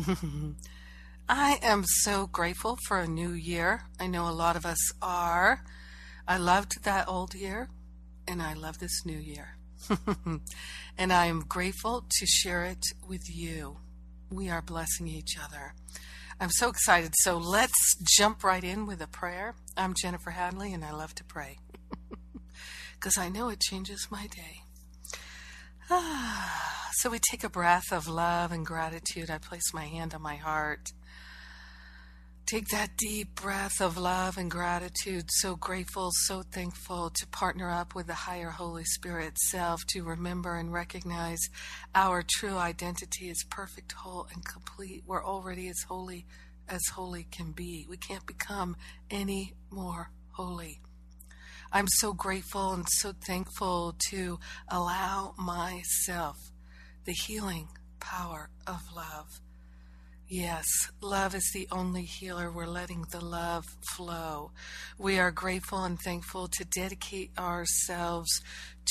I am so grateful for a new year. I know a lot of us are. I loved that old year, and I love this new year. and I am grateful to share it with you. We are blessing each other. I'm so excited. So let's jump right in with a prayer. I'm Jennifer Hadley, and I love to pray because I know it changes my day. So we take a breath of love and gratitude. I place my hand on my heart. Take that deep breath of love and gratitude. So grateful, so thankful to partner up with the higher Holy Spirit self to remember and recognize our true identity is perfect, whole, and complete. We're already as holy as holy can be. We can't become any more holy. I'm so grateful and so thankful to allow myself the healing power of love. Yes, love is the only healer. We're letting the love flow. We are grateful and thankful to dedicate ourselves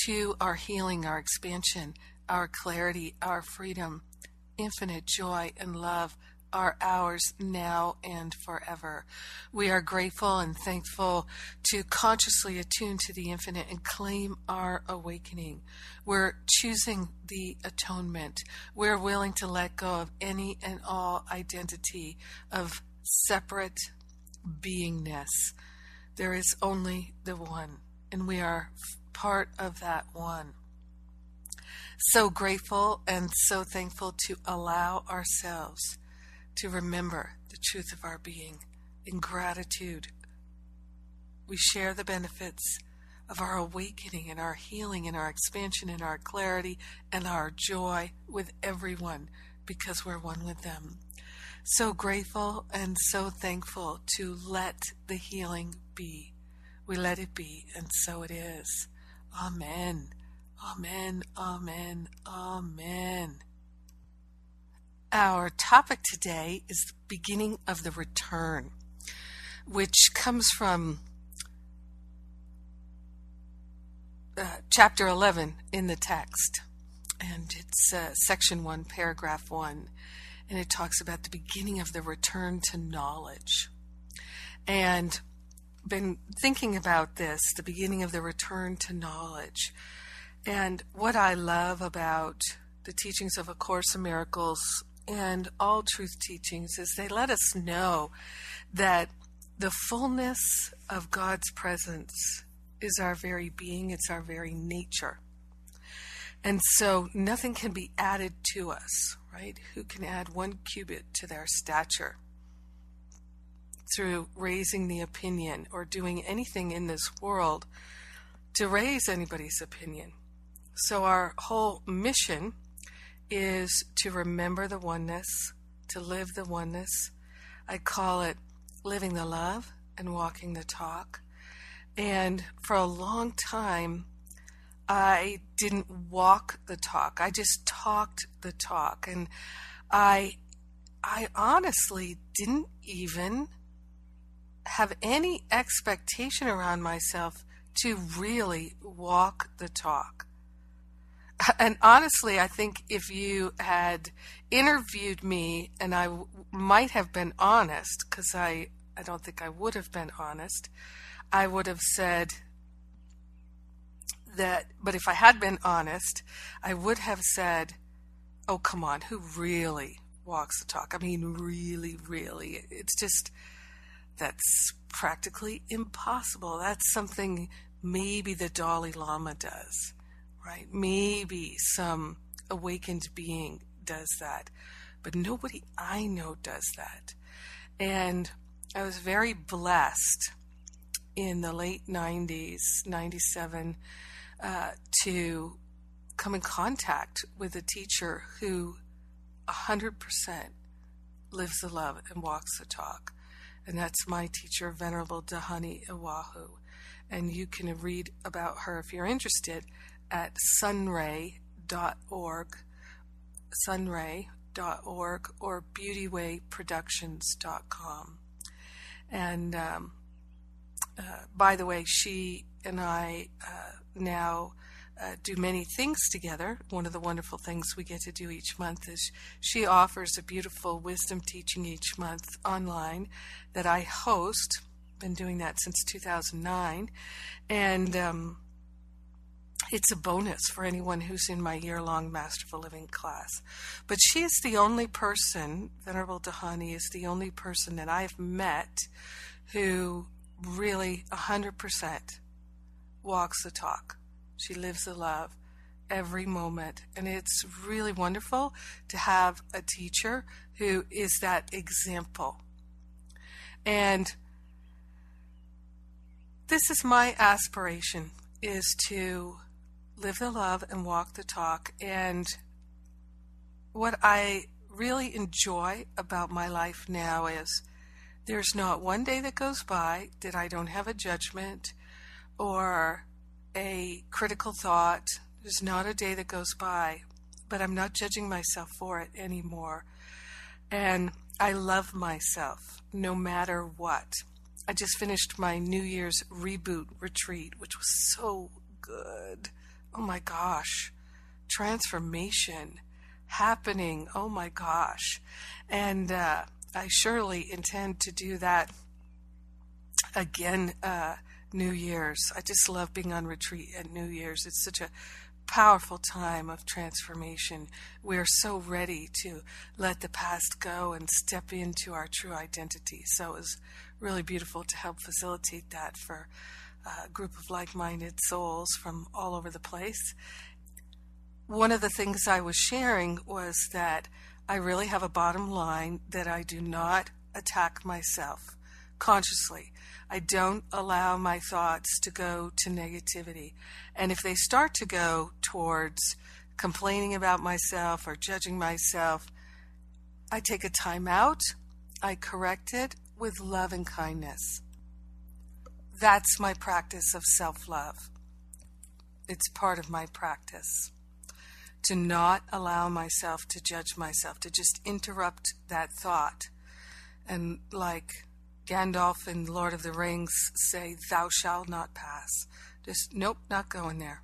to our healing, our expansion, our clarity, our freedom, infinite joy and love are ours now and forever. We are grateful and thankful to consciously attune to the infinite and claim our awakening. We're choosing the atonement. We're willing to let go of any and all identity of separate beingness. There is only the one, and we are part of that one so grateful and so thankful to allow ourselves to remember the truth of our being. In gratitude, we share the benefits of our awakening and our healing and our expansion and our clarity and our joy with everyone because we're one with them. So grateful and so thankful to let the healing be. We let it be, and so it is. Amen. Amen. Amen. Amen. Our topic today is the beginning of the return, which comes from uh, chapter 11 in the text. And it's uh, section 1, paragraph 1. And it talks about the beginning of the return to knowledge. And been thinking about this, the beginning of the return to knowledge. And what I love about the teachings of A Course in Miracles and all truth teachings is they let us know that the fullness of God's presence is our very being, it's our very nature. And so nothing can be added to us, right? Who can add one cubit to their stature through raising the opinion or doing anything in this world to raise anybody's opinion? So, our whole mission is to remember the oneness, to live the oneness. I call it living the love and walking the talk. And for a long time, I didn't walk the talk. I just talked the talk. And I I honestly didn't even have any expectation around myself to really walk the talk and honestly, I think if you had interviewed me and I w- might have been honest, because I, I don't think I would have been honest, I would have said, that, but if I had been honest, I would have said, oh, come on, who really walks the talk? I mean, really, really. It's just, that's practically impossible. That's something maybe the Dalai Lama does, right? Maybe some awakened being does that, but nobody I know does that. And I was very blessed in the late 90s, 97, uh, to come in contact with a teacher who 100% lives the love and walks the talk. And that's my teacher, Venerable Dhyani Ywahoo. And you can read about her if you're interested at sunray.org, sunray.org, or beautywayproductions.com. And um, uh, by the way, she and I uh, now uh, do many things together. One of the wonderful things we get to do each month is she offers a beautiful wisdom teaching each month online that I host. Been doing that since 2009, and um, it's a bonus for anyone who's in my year-long Masterful Living class. But she is the only person, Venerable Dhyani is the only person that I've met who really 100% walks the talk. She lives the love every moment. And it's really wonderful to have a teacher who is that example. And this is my aspiration is to live the love and walk the talk. And what I really enjoy about my life now is there's not one day that goes by that I don't have a judgment or a critical thought. There's not a day that goes by, but I'm not judging myself for it anymore. And I love myself no matter what. I just finished my New Year's reboot retreat, which was so good. Oh my gosh. Transformation happening. Oh my gosh. And uh, I surely intend to do that again uh, New Year's. I just love being on retreat at New Year's. It's such a powerful time of transformation. We're so ready to let the past go and step into our true identity. So it was really beautiful to help facilitate that for a group of like minded souls from all over the place. One of the things I was sharing was that I really have a bottom line that I do not attack myself consciously. I don't allow my thoughts to go to negativity. And if they start to go towards complaining about myself or judging myself, I take a time out, I correct it with love and kindness. That's my practice of self love. It's part of my practice. To not allow myself to judge myself, to just interrupt that thought. And like Gandalf in Lord of the Rings say, Thou shalt not pass. Just, nope, not going there.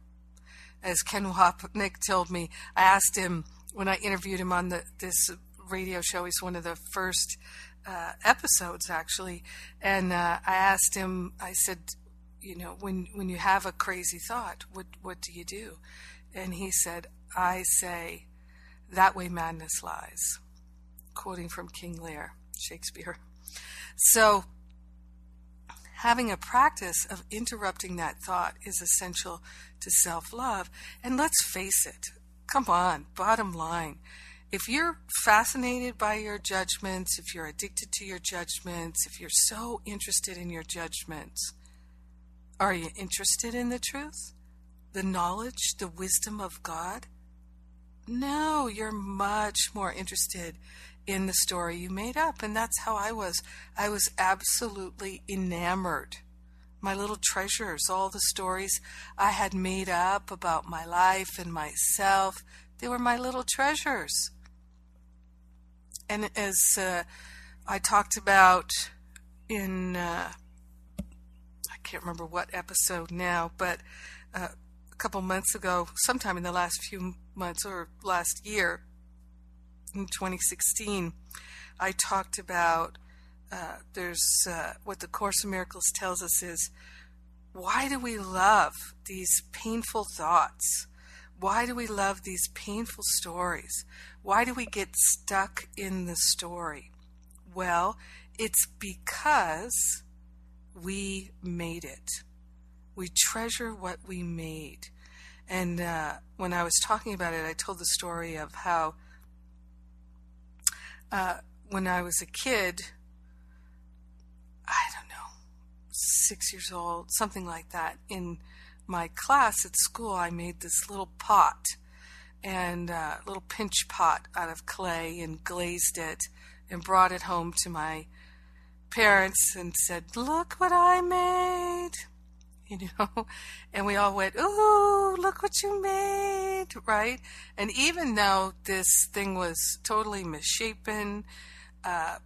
As Ken Wapnick told me, I asked him when I interviewed him on the, this radio show, he's one of the first uh, episodes actually, and uh, I asked him, I said, you know, when, when you have a crazy thought, what, what do you do? And he said, I say, that way madness lies. Quoting from King Lear, Shakespeare. So, having a practice of interrupting that thought is essential to self love. And let's face it, come on, bottom line. If you're fascinated by your judgments, if you're addicted to your judgments, if you're so interested in your judgments, are you interested in the truth? The knowledge, the wisdom of God? No, you're much more interested in the story you made up. And that's how I was. I was absolutely enamored. My little treasures, all the stories I had made up about my life and myself, they were my little treasures. And as uh, I talked about in, uh, I can't remember what episode now, but uh, a couple months ago, sometime in the last few months or last year, in 2016, I talked about uh, there's uh, what the Course in Miracles tells us is why do we love these painful thoughts? Why do we love these painful stories? Why do we get stuck in the story? Well, it's because we made it. We treasure what we made. And uh, when I was talking about it, I told the story of how uh, when I was a kid, I don't know, six years old, something like that, in my class at school, I made this little pot and a uh, little pinch pot out of clay and glazed it and brought it home to my parents and said, Look what I made. You know, and we all went, Ooh, look what you made, right? And even though this thing was totally misshapen, uh,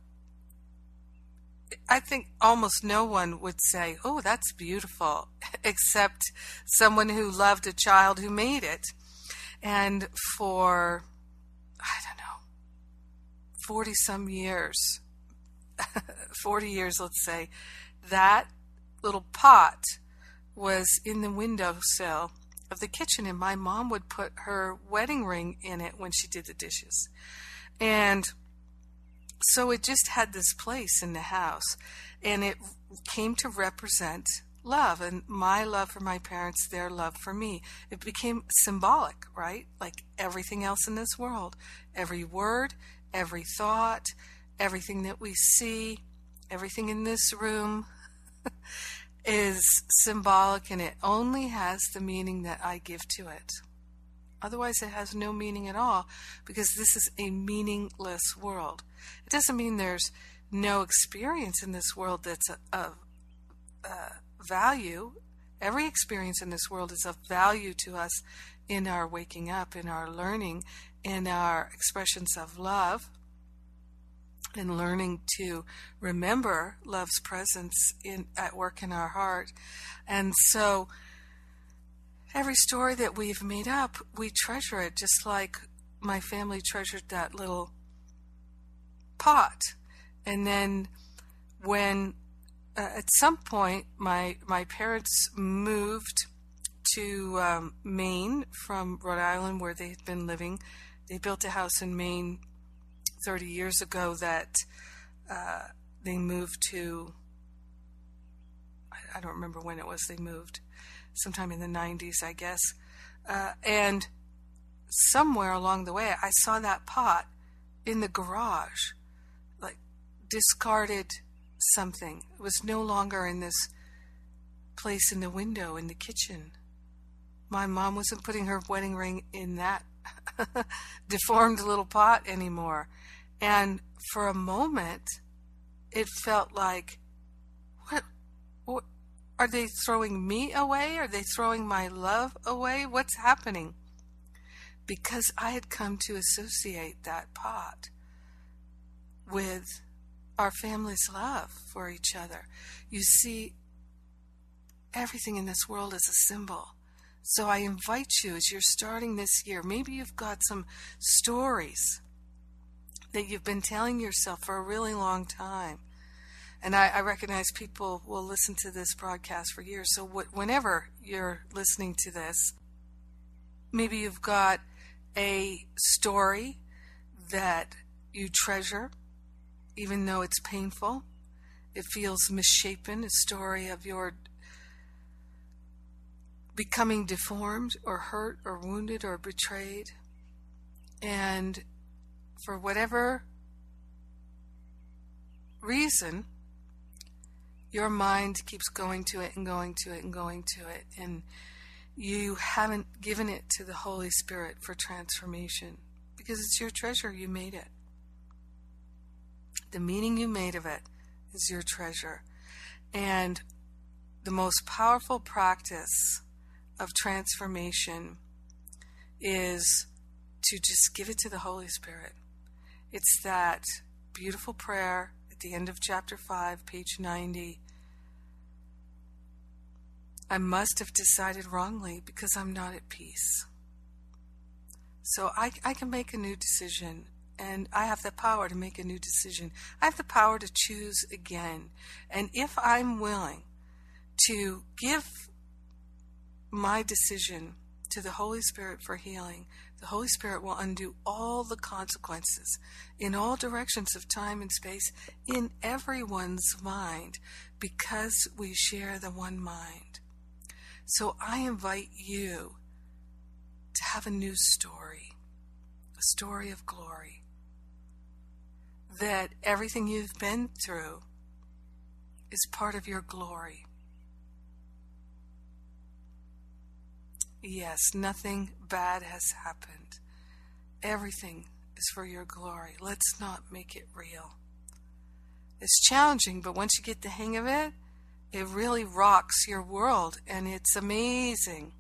I think almost no one would say, Oh, that's beautiful, except someone who loved a child who made it. And for, I don't know, 40 some years, 40 years, let's say, that little pot was in the windowsill of the kitchen, and my mom would put her wedding ring in it when she did the dishes. And so it just had this place in the house, and it came to represent love and my love for my parents, their love for me. It became symbolic, right? Like everything else in this world. Every word, every thought, everything that we see, everything in this room is symbolic and it only has the meaning that I give to it. Otherwise, it has no meaning at all because this is a meaningless world. It doesn't mean there's no experience in this world that's of value. Every experience in this world is of value to us in our waking up, in our learning, in our expressions of love and learning to remember love's presence in at work in our heart. And so every story that we've made up, we treasure it just like my family treasured that little pot. And then when uh, at some point my my parents moved to um, Maine from Rhode Island where they had been living. They built a house in Maine 30 years ago that uh, they moved to, I, I, don't remember when it was they moved, sometime in the 90s, I guess. Uh, and somewhere along the way, I saw that pot in the garage, like discarded something. It was no longer in this place in the window in the kitchen. My mom wasn't putting her wedding ring in that deformed little pot anymore. And for a moment, it felt like, what, what? Are they throwing me away? Are they throwing my love away? What's happening? Because I had come to associate that pot with our family's love for each other. You see, everything in this world is a symbol. So I invite you as you're starting this year, maybe you've got some stories that you've been telling yourself for a really long time. And I, I recognize people will listen to this broadcast for years. So wh- whenever you're listening to this, maybe you've got a story that you treasure, even though it's painful. It feels misshapen, a story of your becoming deformed or hurt or wounded or betrayed. And for whatever reason, your mind keeps going to it and going to it and going to it, and you haven't given it to the Holy Spirit for transformation because it's your treasure. You made it. The meaning you made of it is your treasure. And the most powerful practice of transformation is to just give it to the Holy Spirit. It's that beautiful prayer at the end of chapter 5, page 90. I must have decided wrongly because I'm not at peace. So I, I can make a new decision, and I have the power to make a new decision. I have the power to choose again. And if I'm willing to give my decision to the Holy Spirit for healing, the Holy Spirit will undo all the consequences in all directions of time and space in everyone's mind because we share the one mind. So I invite you to have a new story, a story of glory. That everything you've been through is part of your glory. Yes, nothing bad has happened. Everything is for your glory. Let's not make it real. It's challenging, but once you get the hang of it, it really rocks your world and it's amazing.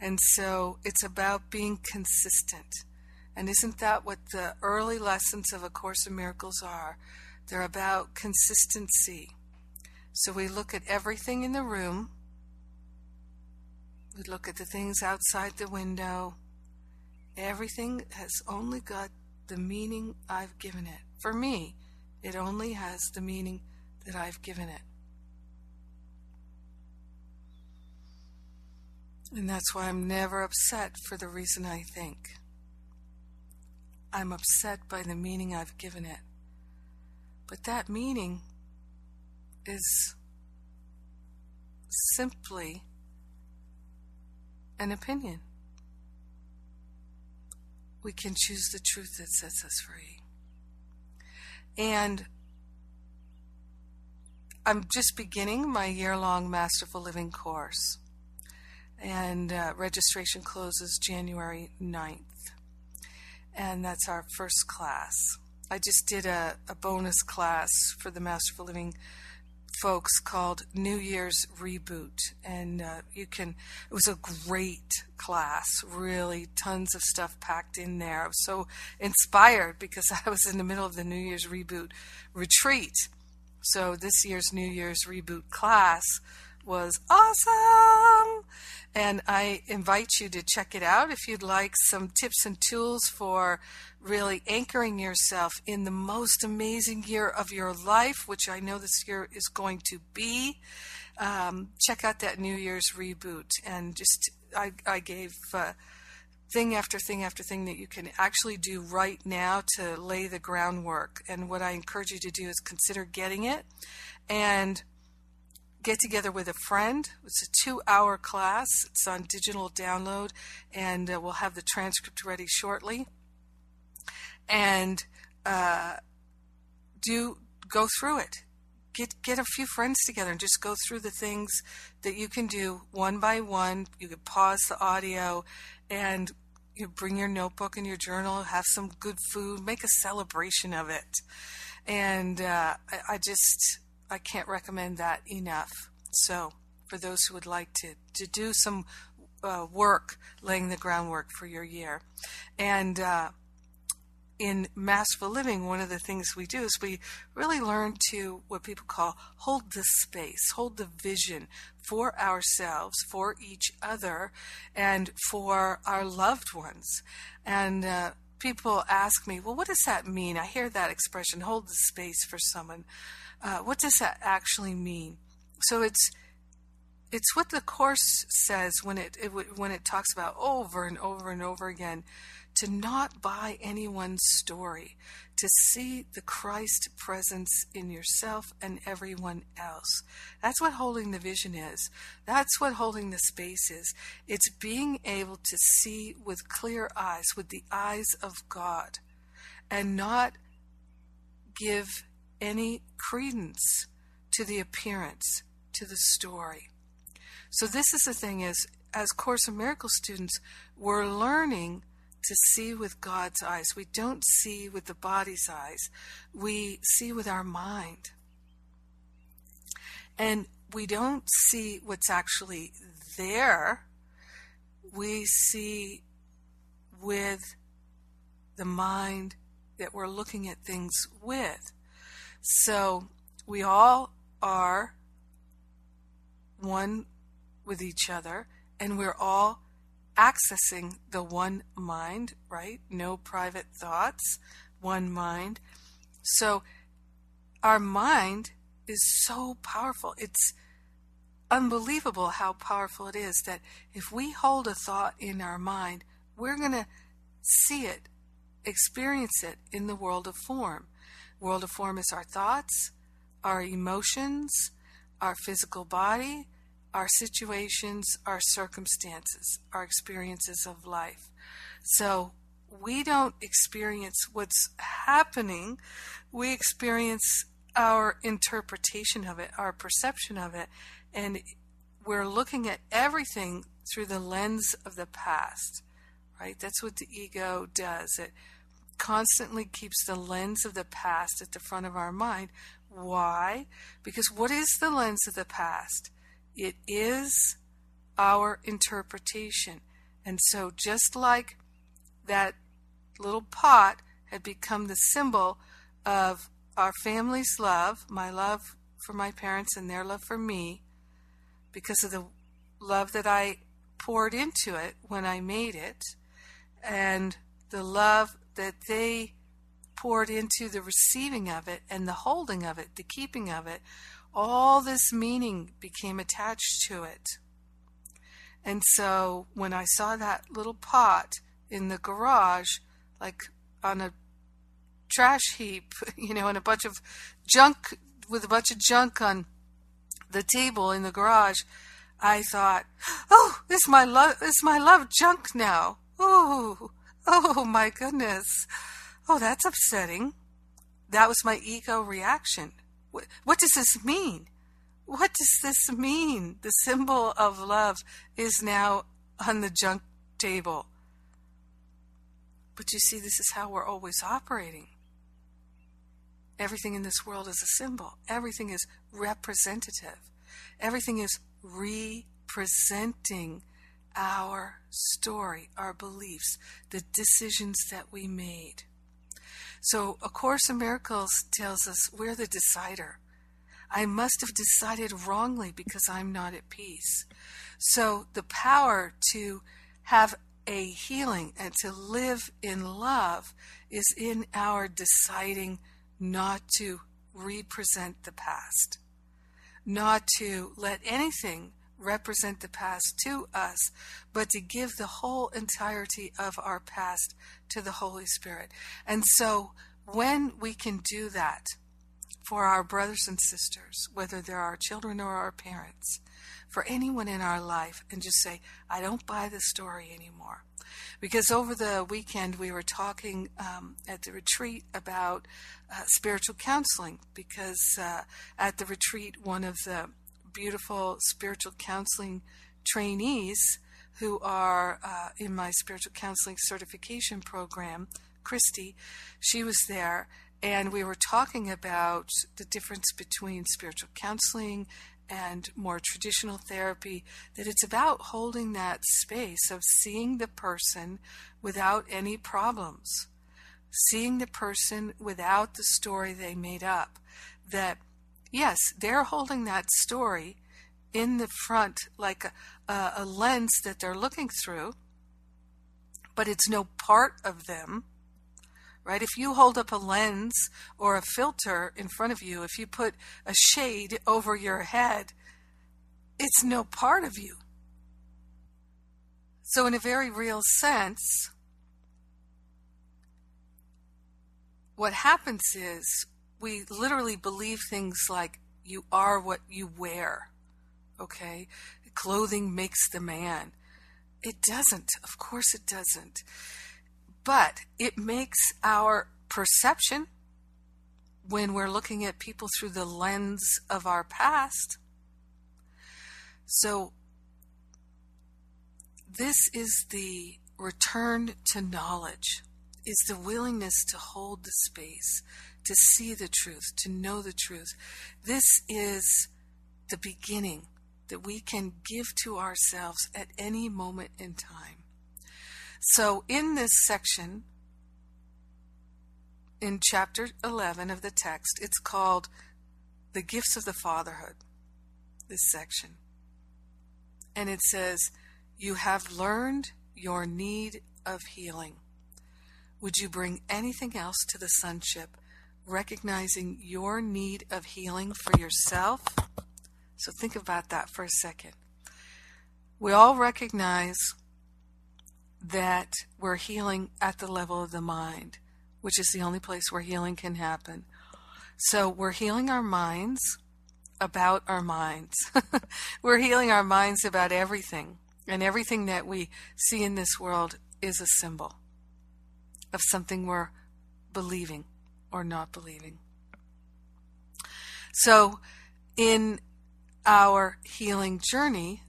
And so it's about being consistent. And isn't that what the early lessons of A Course in Miracles are? They're about consistency. So we look at everything in the room we look at the things outside the window. Everything has only got the meaning I've given it. For me, it only has the meaning that I've given it. And that's why I'm never upset for the reason I think. I'm upset by the meaning I've given it. But that meaning is simply an opinion. We can choose the truth that sets us free. And I'm just beginning my year long Masterful Living course. And uh, registration closes January 9th. And that's our first class. I just did a, a bonus class for the Masterful Living folks called New Year's Reboot, and uh, you can. It was a great class, really, tons of stuff packed in there. I was so inspired because I was in the middle of the New Year's Reboot retreat. So this year's New Year's Reboot class was awesome. And I invite you to check it out if you'd like some tips and tools for really anchoring yourself in the most amazing year of your life, which I know this year is going to be. Um, check out that New Year's reboot. And just, I, I gave. Uh, thing after thing after thing that you can actually do right now to lay the groundwork. And what I encourage you to do is consider getting it and get together with a friend. It's a two hour class, it's on digital download, and uh, we'll have the transcript ready shortly. And uh, do go through it. Get, get a few friends together and just go through the things that you can do one by one. You can pause the audio and you bring your notebook and your journal, have some good food, make a celebration of it. And uh, I, I just, I can't recommend that enough. So, for those who would like to, to do some uh, work, laying the groundwork for your year. And uh, in Masterful Living, one of the things we do is we really learn to what people call hold the space, hold the vision for ourselves, for each other, and for our loved ones. And uh, people ask me, well, what does that mean? I hear that expression, hold the space for someone. Uh, what does that actually mean? So it's it's what the course says when it, it when it talks about over and over and over again to not buy anyone's story, to see the Christ presence in yourself and everyone else. That's what holding the vision is. That's what holding the space is. It's being able to see with clear eyes, with the eyes of God, and not give any credence to the appearance, to the story. So this is the thing is as Course in Miracles students, we're learning to see with God's eyes. We don't see with the body's eyes. We see with our mind. And we don't see what's actually there. We see with the mind that we're looking at things with. So we all are one with each other, and we're all accessing the one mind, right? No private thoughts, one mind. So our mind is so powerful. It's unbelievable how powerful it is that if we hold a thought in our mind, we're going to see it, experience it in the world of form. World of form is our thoughts, our emotions, our physical body, our situations, our circumstances, our experiences of life. So we don't experience what's happening, we experience our interpretation of it, our perception of it, and we're looking at everything through the lens of the past, right? That's what the ego does. It constantly keeps the lens of the past at the front of our mind. Why? Because what is the lens of the past? It is our interpretation. And so, just like that little pot had become the symbol of our family's love, my love for my parents and their love for me, because of the love that I poured into it when I made it, and the love that they poured into the receiving of it and the holding of it, the keeping of it, all this meaning became attached to it. And so when I saw that little pot in the garage, like on a trash heap, you know, and a bunch of junk with a bunch of junk on the table in the garage, I thought, "Oh, is my love is my love junk now? Oh, oh my goodness. Oh, that's upsetting." That was my ego reaction. What, what does this mean? What does this mean? The symbol of love is now on the junk table. But you see, this is how we're always operating. Everything in this world is a symbol, everything is representative, everything is representing our story, our beliefs, the decisions that we made. So, A Course in Miracles tells us we're the decider. I must have decided wrongly because I'm not at peace. So, the power to have a healing and to live in love is in our deciding not to represent the past, not to let anything represent the past to us, but to give the whole entirety of our past to the Holy Spirit. And so when we can do that for our brothers and sisters, whether they're our children or our parents, for anyone in our life, and just say, I don't buy the story anymore. Because over the weekend we were talking um, at the retreat about uh, spiritual counseling, because uh, at the retreat, one of the beautiful spiritual counseling trainees who are uh, in my spiritual counseling certification program, Christy, she was there, and we were talking about the difference between spiritual counseling and more traditional therapy, that it's about holding that space of seeing the person without any problems, seeing the person without the story they made up. That, yes, they're holding that story in the front like a, a, lens that they're looking through, but it's no part of them right? If you hold up a lens or a filter in front of you, if you put a shade over your head, it's no part of you. So, in a very real sense, what happens is we literally believe things like you are what you wear, okay? Clothing makes the man. It doesn't. Of course, it doesn't but it makes our perception when we're looking at people through the lens of our past. So, this is the return to knowledge, is the willingness to hold the space, to see the truth, to know the truth. This is the beginning that we can give to ourselves at any moment in time. So, in this section, in chapter 11 of the text, it's called The Gifts of the Fatherhood, this section. And it says, You have learned your need of healing. Would you bring anything else to the sonship, recognizing your need of healing for yourself, So think about that for a second. We all recognize that we're healing at the level of the mind, which is the only place where healing can happen. So we're healing our minds about our minds. we're healing our minds about everything. And everything that we see in this world is a symbol of something we're believing or not believing. So, in our healing journey,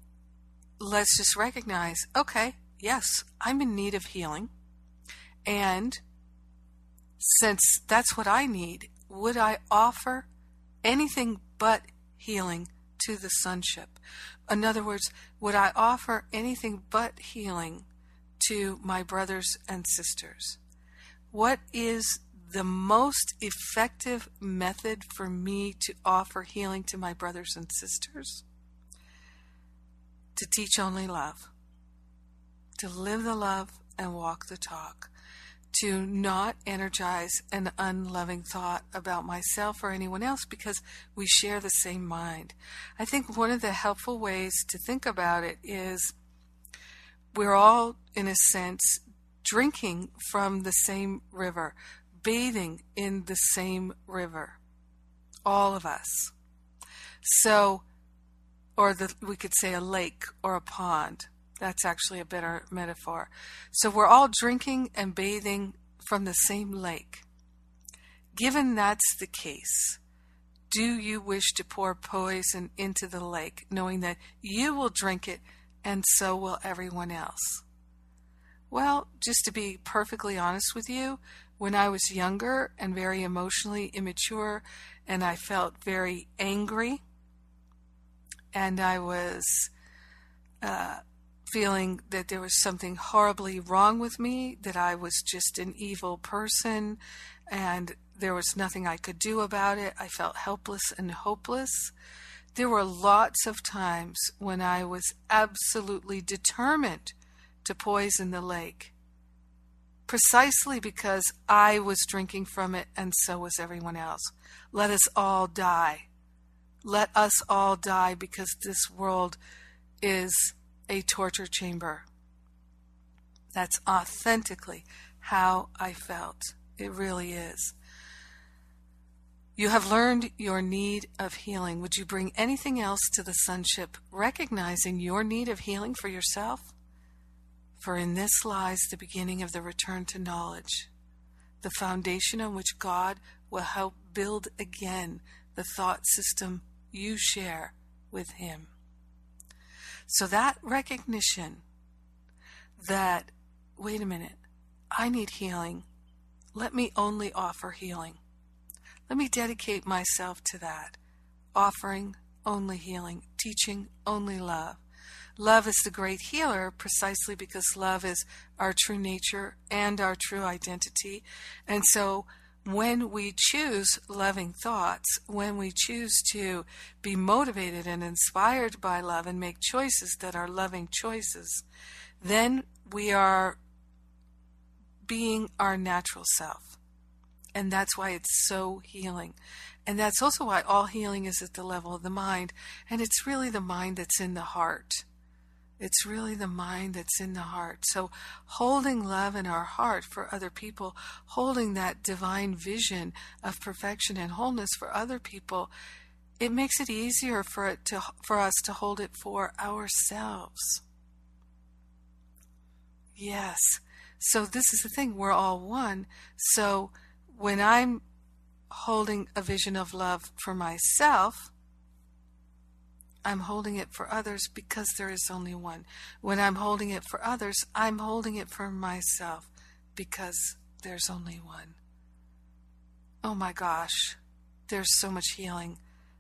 let's just recognize okay, yes, I'm in need of healing. And since that's what I need, would I offer anything but healing to the sonship? In other words, would I offer anything but healing to my brothers and sisters? What is the most effective method for me to offer healing to my brothers and sisters? To teach only love, to live the love and walk the talk, to not energize an unloving thought about myself or anyone else because we share the same mind. I think one of the helpful ways to think about it is we're all, in a sense, drinking from the same river, bathing in the same river. All of us. So, or the, we could say a lake or a pond. That's actually a better metaphor. So we're all drinking and bathing from the same lake. Given that's the case, do you wish to pour poison into the lake, knowing that you will drink it and so will everyone else? Well, just to be perfectly honest with you, when I was younger and very emotionally immature, and I felt very angry, and I was uh, feeling that there was something horribly wrong with me, that I was just an evil person, and there was nothing I could do about it. I felt helpless and hopeless. There were lots of times when I was absolutely determined to poison the lake, precisely because I was drinking from it and so was everyone else. Let us all die. Let us all die because this world is a torture chamber. That's authentically how I felt. It really is. You have learned your need of healing. Would you bring anything else to the sonship, recognizing your need of healing for yourself? For in this lies the beginning of the return to knowledge, the foundation on which God will help build again the thought system you share with Him. So that recognition that, wait a minute, I need healing. Let me only offer healing. Let me dedicate myself to that, offering only healing, teaching only love. Love is the great healer precisely because love is our true nature and our true identity. And so when we choose loving thoughts, when we choose to be motivated and inspired by love and make choices that are loving choices, then we are being our natural self. And that's why it's so healing. And that's also why all healing is at the level of the mind. And it's really the mind that's in the heart. It's really the mind that's in the heart. So, holding love in our heart for other people, holding that divine vision of perfection and wholeness for other people, it makes it easier for it to for us to hold it for ourselves. Yes. So this is the thing, we're all one. So when I'm holding a vision of love for myself, I'm holding it for others because there is only one. When I'm holding it for others, I'm holding it for myself because there's only one. Oh my gosh, there's so much healing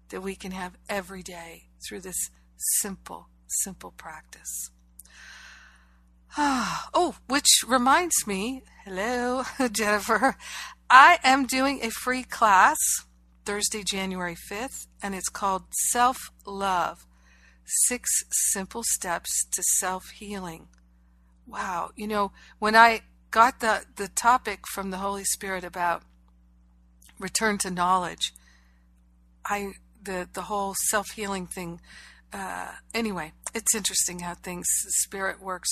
that we can have every day through this simple, simple practice. Oh, which reminds me, hello, Jennifer, I am doing a free class Thursday, January 5th, and it's called Self Love Six Simple Steps to Self Healing. Wow. You know, when I got the, the topic from the Holy Spirit about return to knowledge, I the the whole self healing thing. Uh, anyway, it's interesting how things spirit works.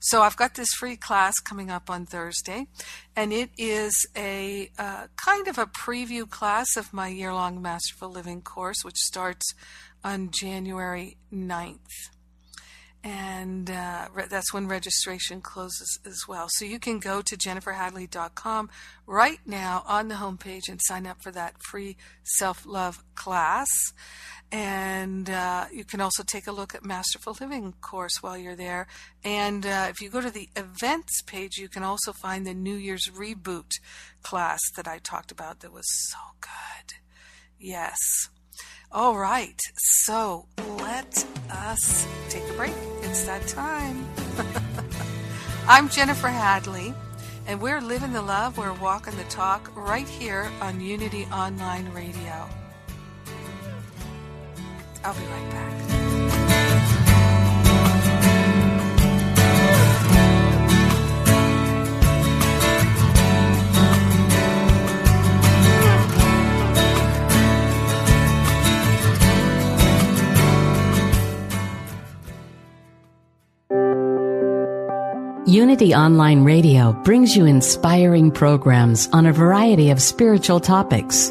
So I've got this free class coming up on Thursday, and it is a uh, kind of a preview class of my year long Masterful Living course, which starts on January 9th and uh, re- that's when registration closes as well. So you can go to jenniferhadley.com right now on the homepage and sign up for that free self love class. And uh, you can also take a look at Masterful Living course while you're there. And uh, if you go to the events page, you can also find the New Year's reboot class that I talked about that was so good. Yes. All right, so let us take a break. It's that time. I'm Jennifer Hadley, and we're living the love, we're walking the talk right here on Unity Online Radio. I'll be right. Unity Online Radio brings you inspiring programs on a variety of spiritual topics.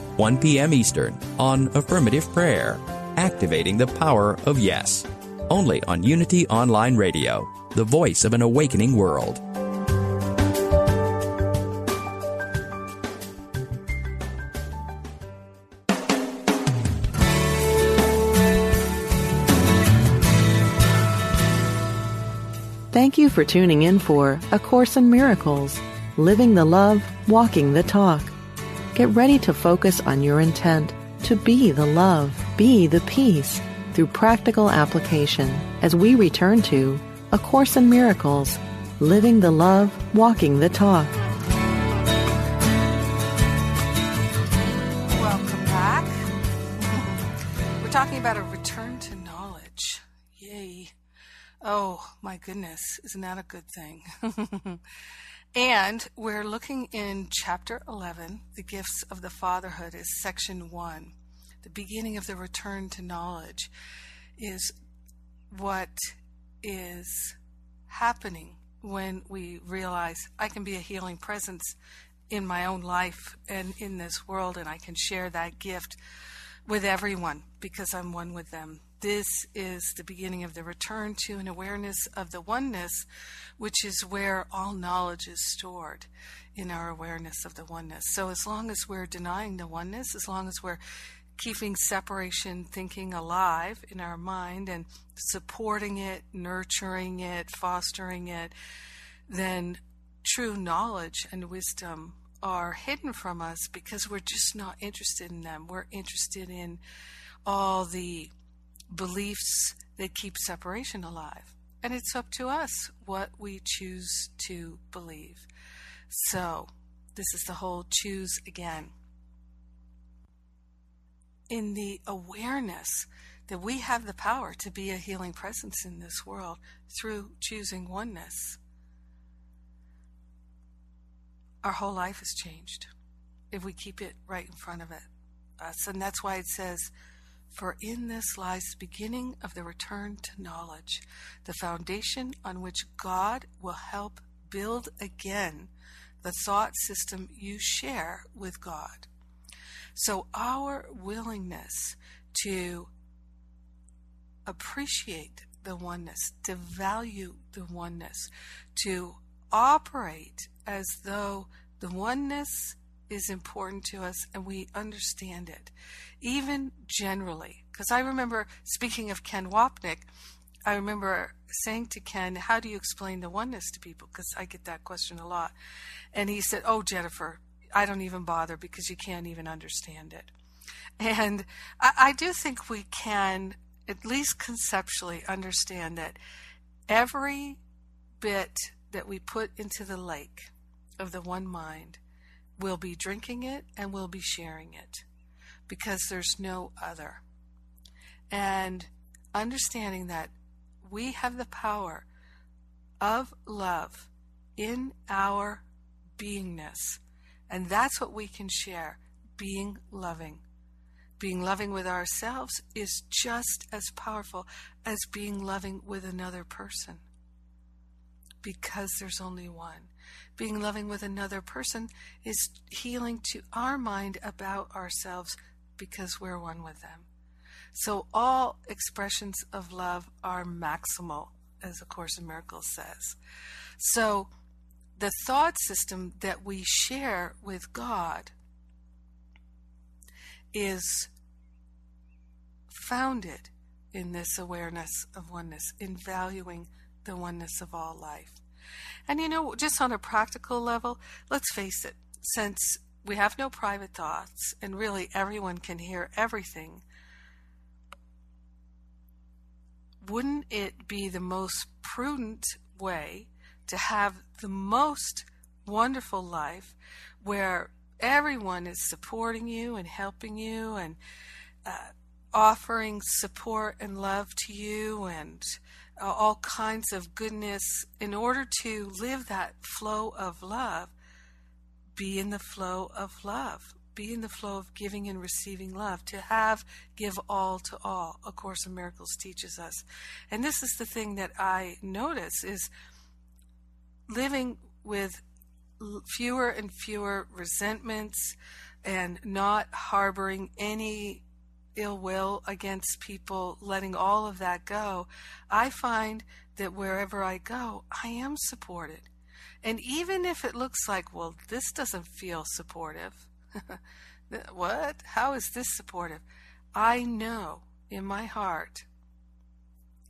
1 p.m. Eastern on Affirmative Prayer, Activating the Power of Yes. Only on Unity Online Radio, the voice of an awakening world. Thank you for tuning in for A Course in Miracles Living the Love, Walking the Talk. Get ready to focus on your intent to be the love, be the peace through practical application as we return to A Course in Miracles Living the Love, Walking the Talk. Welcome back. We're talking about a return to knowledge. Yay. Oh, my goodness. Isn't that a good thing? and we're looking in chapter 11, The Gifts of the Fatherhood, is section 1. The beginning of the return to knowledge is what is happening when we realize I can be a healing presence in my own life and in this world, and I can share that gift with everyone because I'm one with them. This is the beginning of the return to an awareness of the oneness, which is where all knowledge is stored in our awareness of the oneness. So, as long as we're denying the oneness, as long as we're keeping separation thinking alive in our mind and supporting it, nurturing it, fostering it, then true knowledge and wisdom are hidden from us because we're just not interested in them. We're interested in all the beliefs that keep separation alive. And it's up to us what we choose to believe. So, this is the whole choose again. In the awareness that we have the power to be a healing presence in this world through choosing oneness, our whole life is changed if we keep it right in front of it, us. And that's why it says, for in this lies the beginning of the return to knowledge, the foundation on which God will help build again the thought system you share with God. So, our willingness to appreciate the oneness, to value the oneness, to operate as though the oneness is important to us and we understand it, even generally. Because I remember speaking of Ken Wapnick, I remember saying to Ken, How do you explain the oneness to people? Because I get that question a lot. And he said, Oh, Jennifer, I don't even bother because you can't even understand it. And I, I do think we can, at least conceptually, understand that every bit that we put into the lake of the one mind will be drinking it and we'll be sharing it because there's no other. And understanding that we have the power of love in our beingness. And that's what we can share being loving. Being loving with ourselves is just as powerful as being loving with another person because there's only one. Being loving with another person is healing to our mind about ourselves because we're one with them. So all expressions of love are maximal, as A Course in Miracles says. So the thought system that we share with God is founded in this awareness of oneness, in valuing the oneness of all life. And you know, just on a practical level, let's face it, since we have no private thoughts and really everyone can hear everything, wouldn't it be the most prudent way to have the most wonderful life where everyone is supporting you and helping you and uh, offering support and love to you and all kinds of goodness. In order to live that flow of love be in the flow of love. Be in the flow of giving and receiving love. To have give all to all a course in miracles teaches us. And this is the thing that i notice is living with fewer and fewer resentments and not harboring any ill will against people, letting all of that go, I find that wherever I go, I am supported. And even if it looks like, well, this doesn't feel supportive, what? How is this supportive? I know in my heart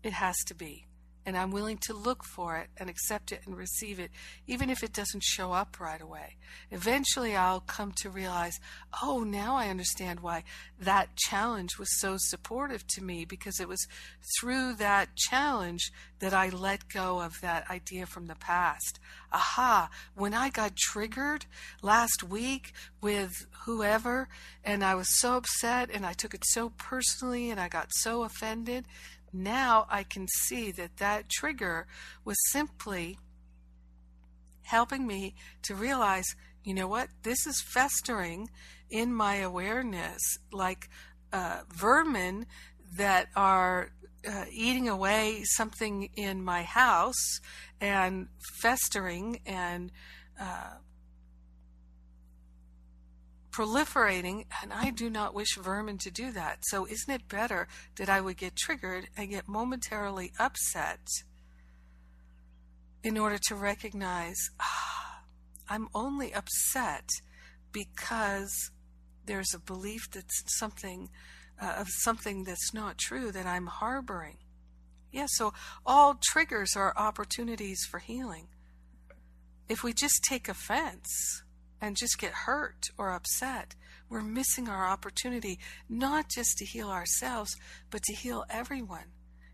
it has to be and I'm willing to look for it and accept it and receive it, even if it doesn't show up right away. Eventually, I'll come to realize, oh, now I understand why that challenge was so supportive to me because it was through that challenge that I let go of that idea from the past. Aha, when I got triggered last week with whoever, and I was so upset and I took it so personally and I got so offended now I can see that that trigger was simply helping me to realize, you know what, this is festering in my awareness like uh, vermin that are uh, eating away something in my house and festering and uh, proliferating, and I do not wish vermin to do that. So, isn't it better that I would get triggered and get momentarily upset in order to recognize ah, I'm only upset because there's a belief that's something uh, of something that's not true that I'm harboring. Yeah, so all triggers are opportunities for healing. If we just take offense, and just get hurt or upset, we're missing our opportunity not just to heal ourselves, but to heal everyone.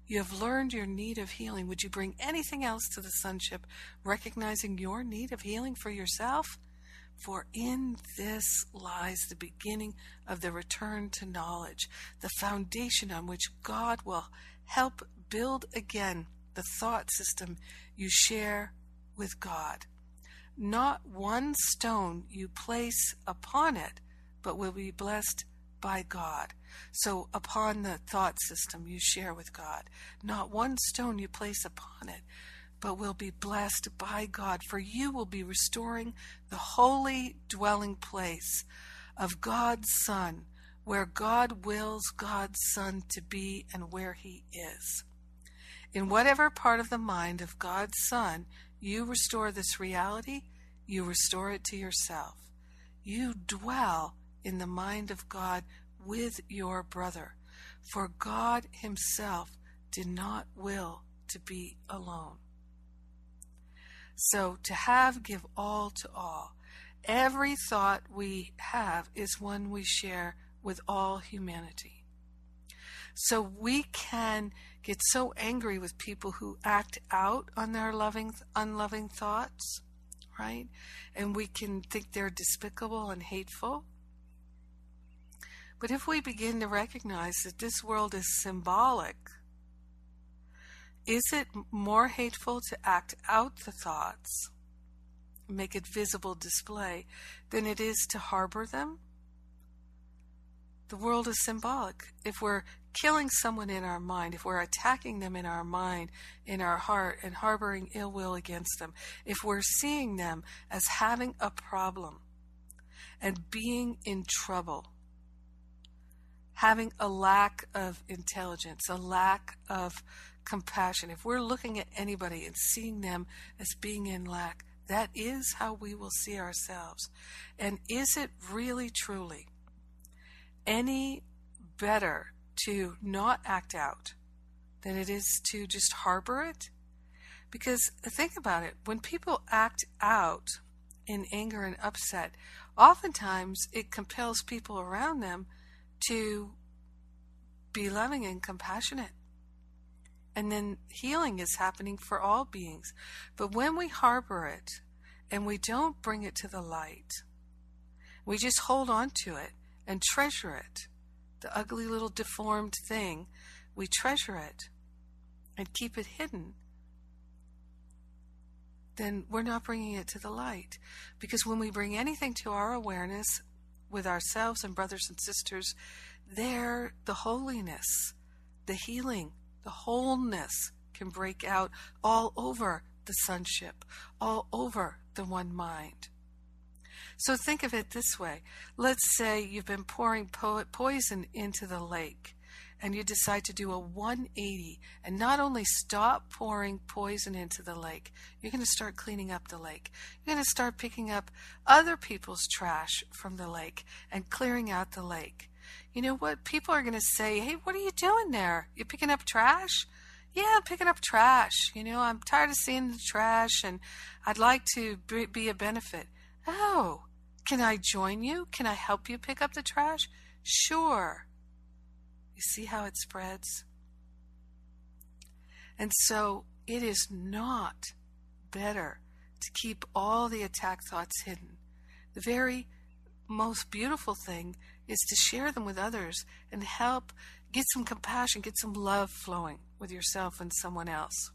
You have learned your need of healing. Would you bring anything else to the sonship, recognizing your need of healing for yourself? For in this lies the beginning of the return to knowledge, the foundation on which God will help build again the thought system you share with God. Not one stone you place upon it, but will be blessed by God. So, upon the thought system you share with God, not one stone you place upon it, but will be blessed by God, for you will be restoring the holy dwelling place of God's Son, where God wills God's Son to be and where he is. In whatever part of the mind of God's Son you restore this reality, you restore it to yourself. You dwell in the mind of God with your brother, for God Himself did not will to be alone. So to have, give all to all. Every thought we have is one we share with all humanity. So we can get so angry with people who act out on their loving, unloving thoughts, right? And we can think they're despicable and hateful. But if we begin to recognize that this world is symbolic is it more hateful to act out the thoughts, make it visible display, than it is to harbor them? The world is symbolic. If we're killing someone in our mind, if we're attacking them in our mind, in our heart, and harboring ill will against them, if we're seeing them as having a problem and being in trouble, having a lack of intelligence, a lack of compassion, if we're looking at anybody and seeing them as being in lack, that is how we will see ourselves. And is it really, truly any better to not act out than it is to just harbor it? Because think about it when people act out in anger and upset, oftentimes it compels people around them to be loving and compassionate and then healing is happening for all beings. But when we harbor it and we don't bring it to the light, we just hold on to it and treasure it. The ugly little deformed thing, we treasure it and keep it hidden. Then we're not bringing it to the light. Because when we bring anything to our awareness with ourselves and brothers and sisters, there the holiness, the healing, the wholeness can break out all over the sonship, all over the one mind. So think of it this way. Let's say you've been pouring po- poison into the lake and you decide to do a 180 and not only stop pouring poison into the lake, you're going to start cleaning up the lake. You're going to start picking up other people's trash from the lake and clearing out the lake you know what? People are going to say, hey, what are you doing there? You're picking up trash? Yeah, I'm picking up trash. You know, I'm tired of seeing the trash and I'd like to be a benefit. Oh, can I join you? Can I help you pick up the trash? Sure. You see how it spreads? And so it is not better to keep all the attack thoughts hidden. The very most beautiful thing is to share them with others and help get some compassion, get some love flowing with yourself and someone else.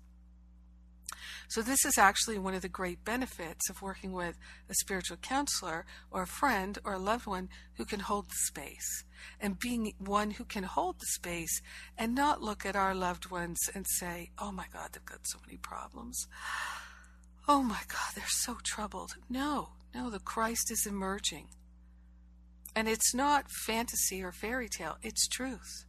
So, this is actually one of the great benefits of working with a spiritual counselor or a friend or a loved one who can hold the space. And being one who can hold the space and not look at our loved ones and say, oh my God, they've got so many problems. Oh my God, they're so troubled. No, no, the Christ is emerging. And it's not fantasy or fairy tale, it's truth.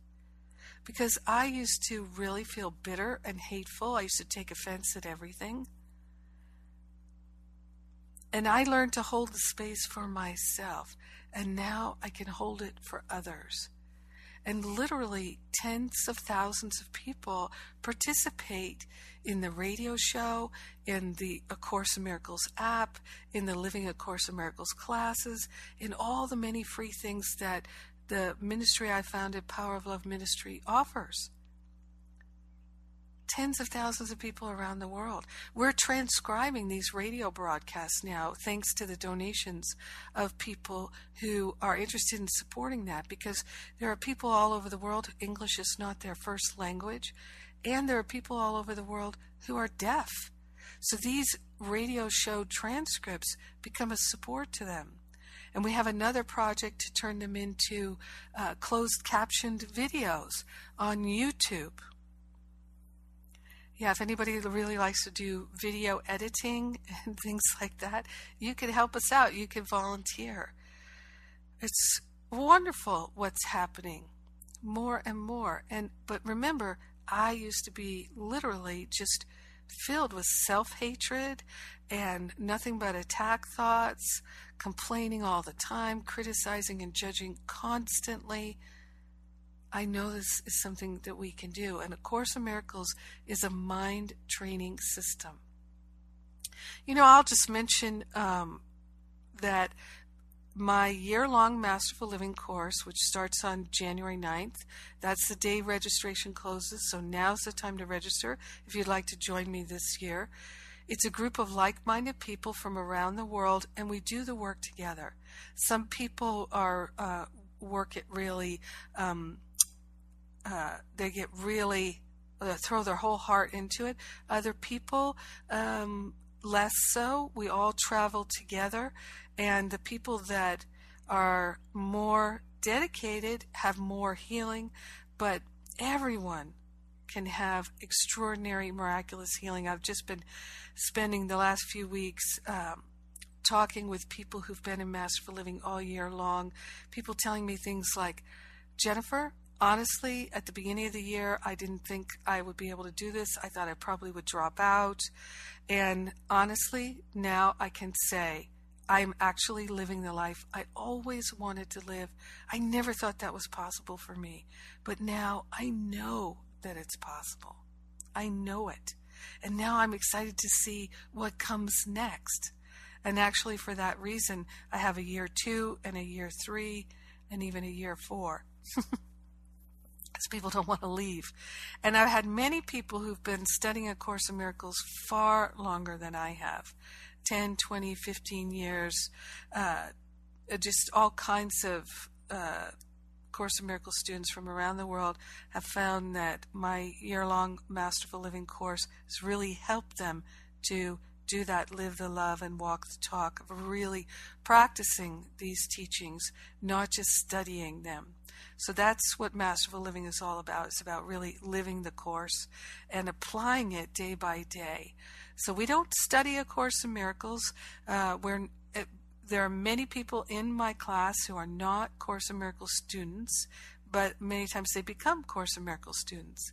Because I used to really feel bitter and hateful. I used to take offense at everything. And I learned to hold the space for myself. And now I can hold it for others and literally tens of thousands of people participate in the radio show, in the A Course in Miracles app, in the Living A Course in Miracles classes, in all the many free things that the ministry I founded, Power of Love Ministry, offers tens of thousands of people around the world. We're transcribing these radio broadcasts now thanks to the donations of people who are interested in supporting that because there are people all over the world, English is not their first language, and there are people all over the world who are deaf. So these radio show transcripts become a support to them. And we have another project to turn them into uh, closed captioned videos on YouTube yeah, if anybody really likes to do video editing and things like that, you can help us out. You can volunteer. It's wonderful what's happening more and more. And but remember, I used to be literally just filled with self-hatred and nothing but attack thoughts, complaining all the time, criticizing and judging constantly. I know this is something that we can do. And A Course in Miracles is a mind training system. You know, I'll just mention um, that my year long Masterful Living course, which starts on January 9th, that's the day registration closes. So now's the time to register if you'd like to join me this year. It's a group of like minded people from around the world, and we do the work together. Some people are uh, work it really um, uh, they get really uh, throw their whole heart into it. Other people, um, less so. We all travel together, and the people that are more dedicated have more healing, but everyone can have extraordinary, miraculous healing. I've just been spending the last few weeks. Um, talking with people who've been in Masterful Living all year long, people telling me things like, Jennifer, honestly, at the beginning of the year, I didn't think I would be able to do this. I thought I probably would drop out. And honestly, now I can say I'm actually living the life I always wanted to live. I never thought that was possible for me. But now I know that it's possible. I know it. And now I'm excited to see what comes next. And actually, for that reason, I have a year two and a year three and even a year four. because people don't want to leave. And I've had many people who've been studying A Course in Miracles far longer than I have 10, 20, 15 years, uh, just all kinds of. Uh, Course in Miracles students from around the world have found that my year long Masterful Living course has really helped them to do that, live the love and walk the talk of really practicing these teachings, not just studying them. So that's what Masterful Living is all about. It's about really living the course and applying it day by day. So we don't study A Course in Miracles. Uh, where it, there are many people in my class who are not Course in Miracles students, but many times they become Course in Miracles students.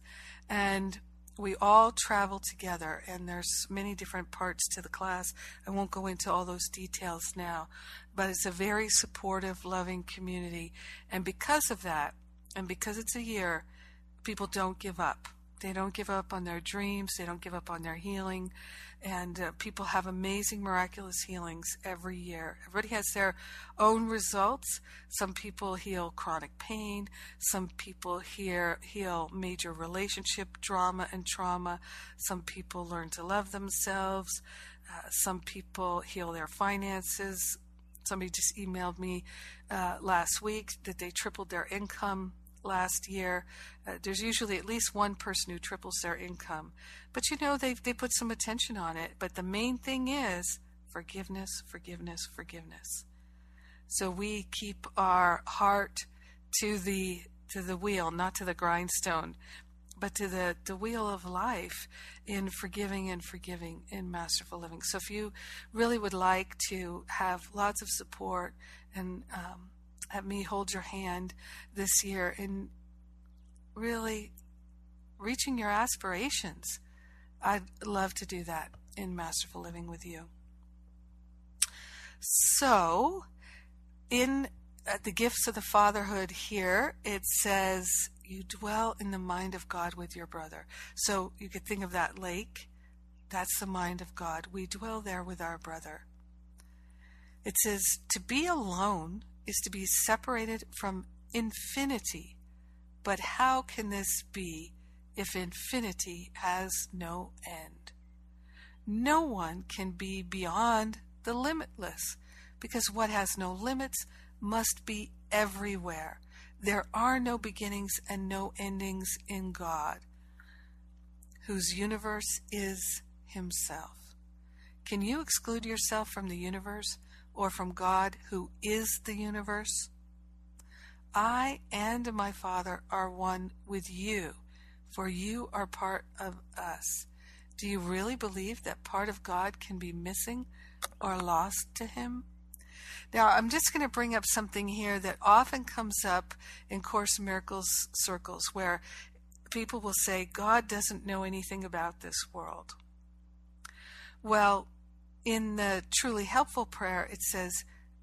And we all travel together and there's many different parts to the class. I won't go into all those details now but it's a very supportive loving community. And because of that and because it's a year people don't give up. They don't give up on their dreams. They don't give up on their healing and uh, people have amazing miraculous healings every year. Everybody has their own results. Some people heal chronic pain. Some people heal, heal major relationship drama and trauma. Some people learn to love themselves. Uh, some people heal their finances. Somebody just emailed me uh, last week that they tripled their income last year. Uh, there's usually at least one person who triples their income. But you know, they they put some attention on it. But the main thing is forgiveness, forgiveness, forgiveness. So we keep our heart to the to the wheel, not to the grindstone, but to the, the wheel of life in forgiving and forgiving in masterful living. So if you really would like to have lots of support and um, have me hold your hand this year in really reaching your aspirations. I'd love to do that in Masterful Living with you. So, in uh, the gifts of the fatherhood here, it says, You dwell in the mind of God with your brother. So, you could think of that lake. That's the mind of God. We dwell there with our brother. It says, To be alone is to be separated from infinity. But how can this be if infinity has no end? No one can be beyond the limitless, because what has no limits must be everywhere. There are no beginnings and no endings in God, whose universe is Himself. Can you exclude yourself from the universe? Or from God who is the universe? I and my Father are one with you, for you are part of us. Do you really believe that part of God can be missing or lost to Him? Now, I'm just going to bring up something here that often comes up in Course Miracles circles where people will say, God doesn't know anything about this world. Well, in the truly helpful prayer, it says,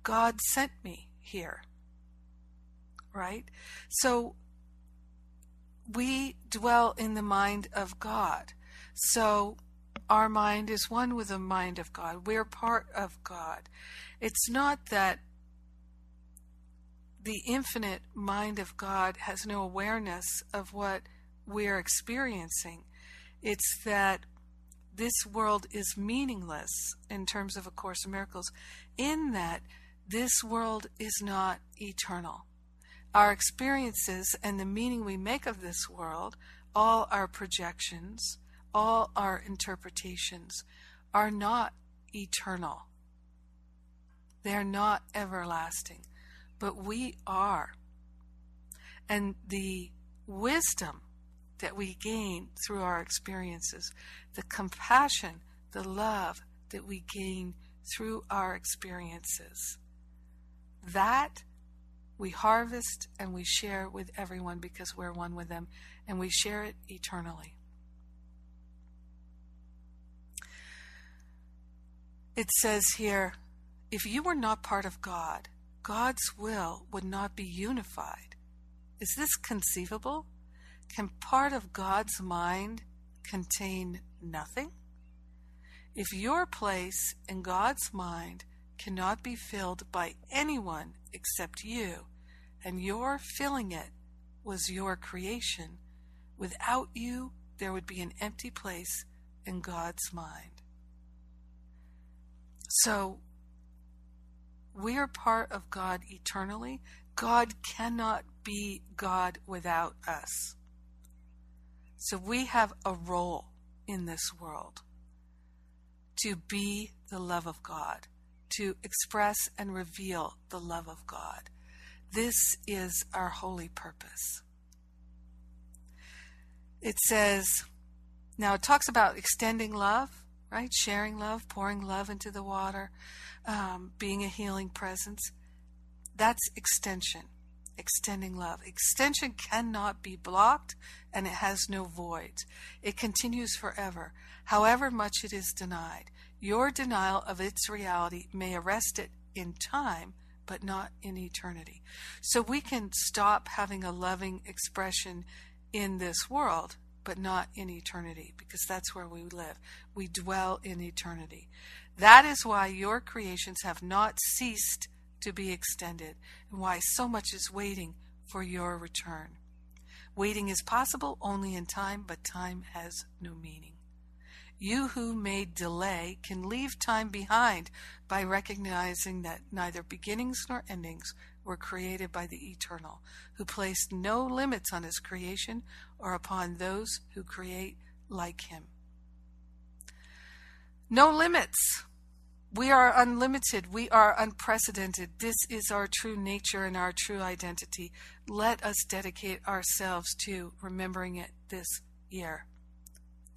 God sent me here. Right? So we dwell in the mind of God. So our mind is one with the mind of God. We're part of God. It's not that the infinite mind of God has no awareness of what we're experiencing. It's that this world is meaningless in terms of A Course in Miracles, in that this world is not eternal. Our experiences and the meaning we make of this world, all our projections, all our interpretations, are not eternal. They are not everlasting, but we are. And the wisdom that we gain through our experiences, the compassion, the love that we gain through our experiences. That we harvest and we share with everyone because we're one with them and we share it eternally. It says here if you were not part of God, God's will would not be unified. Is this conceivable? Can part of God's mind contain nothing? If your place in God's mind cannot be filled by anyone except you, and your filling it was your creation, without you there would be an empty place in God's mind. So, we are part of God eternally. God cannot be God without us. So we have a role in this world to be the love of God, to express and reveal the love of God. This is our holy purpose. It says, now it talks about extending love, right? Sharing love, pouring love into the water, um, being a healing presence. That's extension extending love. Extension cannot be blocked and it has no void. It continues forever, however much it is denied. Your denial of its reality may arrest it in time, but not in eternity. So we can stop having a loving expression in this world, but not in eternity, because that's where we live. We dwell in eternity. That is why your creations have not ceased to be extended, and why so much is waiting for your return. Waiting is possible only in time, but time has no meaning. You who made delay can leave time behind by recognizing that neither beginnings nor endings were created by the Eternal, who placed no limits on his creation or upon those who create like him. No limits. We are unlimited. We are unprecedented. This is our true nature and our true identity. Let us dedicate ourselves to remembering it this year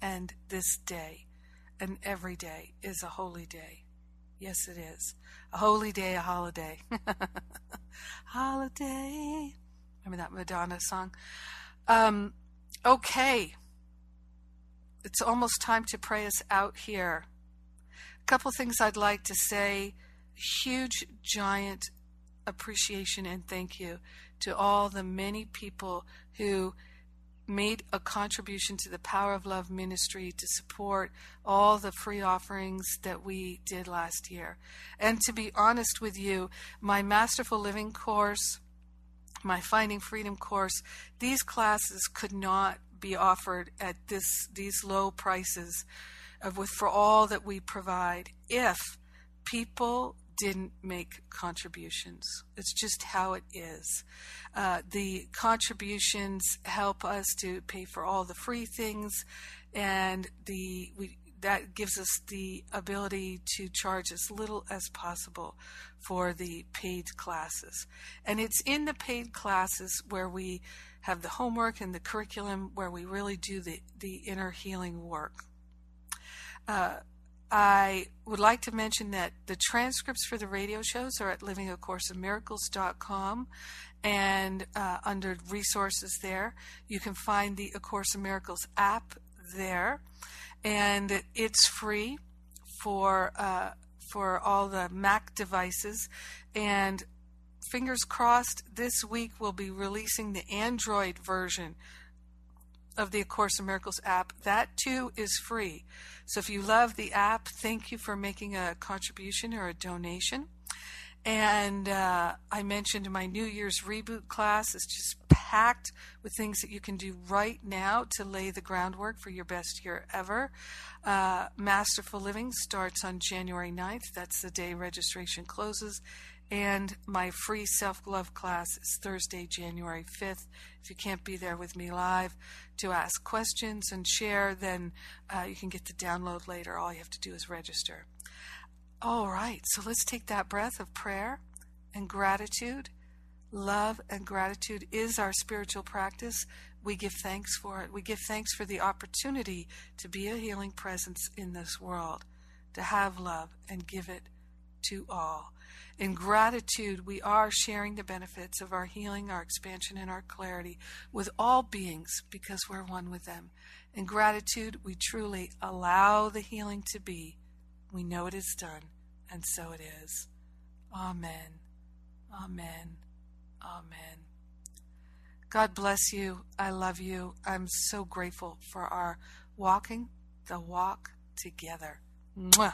and this day. And every day is a holy day. Yes, it is. A holy day, a holiday. holiday. Remember that Madonna song? Um, okay. It's almost time to pray us out here couple things I'd like to say. Huge, giant appreciation and thank you to all the many people who made a contribution to the Power of Love ministry to support all the free offerings that we did last year. And to be honest with you, my Masterful Living course, my Finding Freedom course, these classes could not be offered at this these low prices of with for all that we provide if people didn't make contributions. It's just how it is. Uh, the contributions help us to pay for all the free things, and the we, that gives us the ability to charge as little as possible for the paid classes. And it's in the paid classes where we have the homework and the curriculum where we really do the, the inner healing work. Uh, I would like to mention that the transcripts for the radio shows are at livingacourseofmiracles.com and uh, under resources there. You can find the A Course in Miracles app there, and it's free for uh, for all the Mac devices. And fingers crossed, this week we'll be releasing the Android version of the A Course in Miracles app. That too is free. So if you love the app, thank you for making a contribution or a donation. And uh, I mentioned my New Year's reboot class is just packed with things that you can do right now to lay the groundwork for your best year ever. Uh, Masterful Living starts on January 9th. That's the day registration closes. And my free self love class is Thursday, January 5th. If you can't be there with me live to ask questions and share, then uh, you can get the download later. All you have to do is register. All right, so let's take that breath of prayer and gratitude. Love and gratitude is our spiritual practice. We give thanks for it. We give thanks for the opportunity to be a healing presence in this world, to have love and give it to all. In gratitude, we are sharing the benefits of our healing, our expansion, and our clarity with all beings because we're one with them. In gratitude, we truly allow the healing to be we know it is done, and so it is. Amen. Amen. Amen. God bless you. I love you. I'm so grateful for our walking the walk together. Mwah.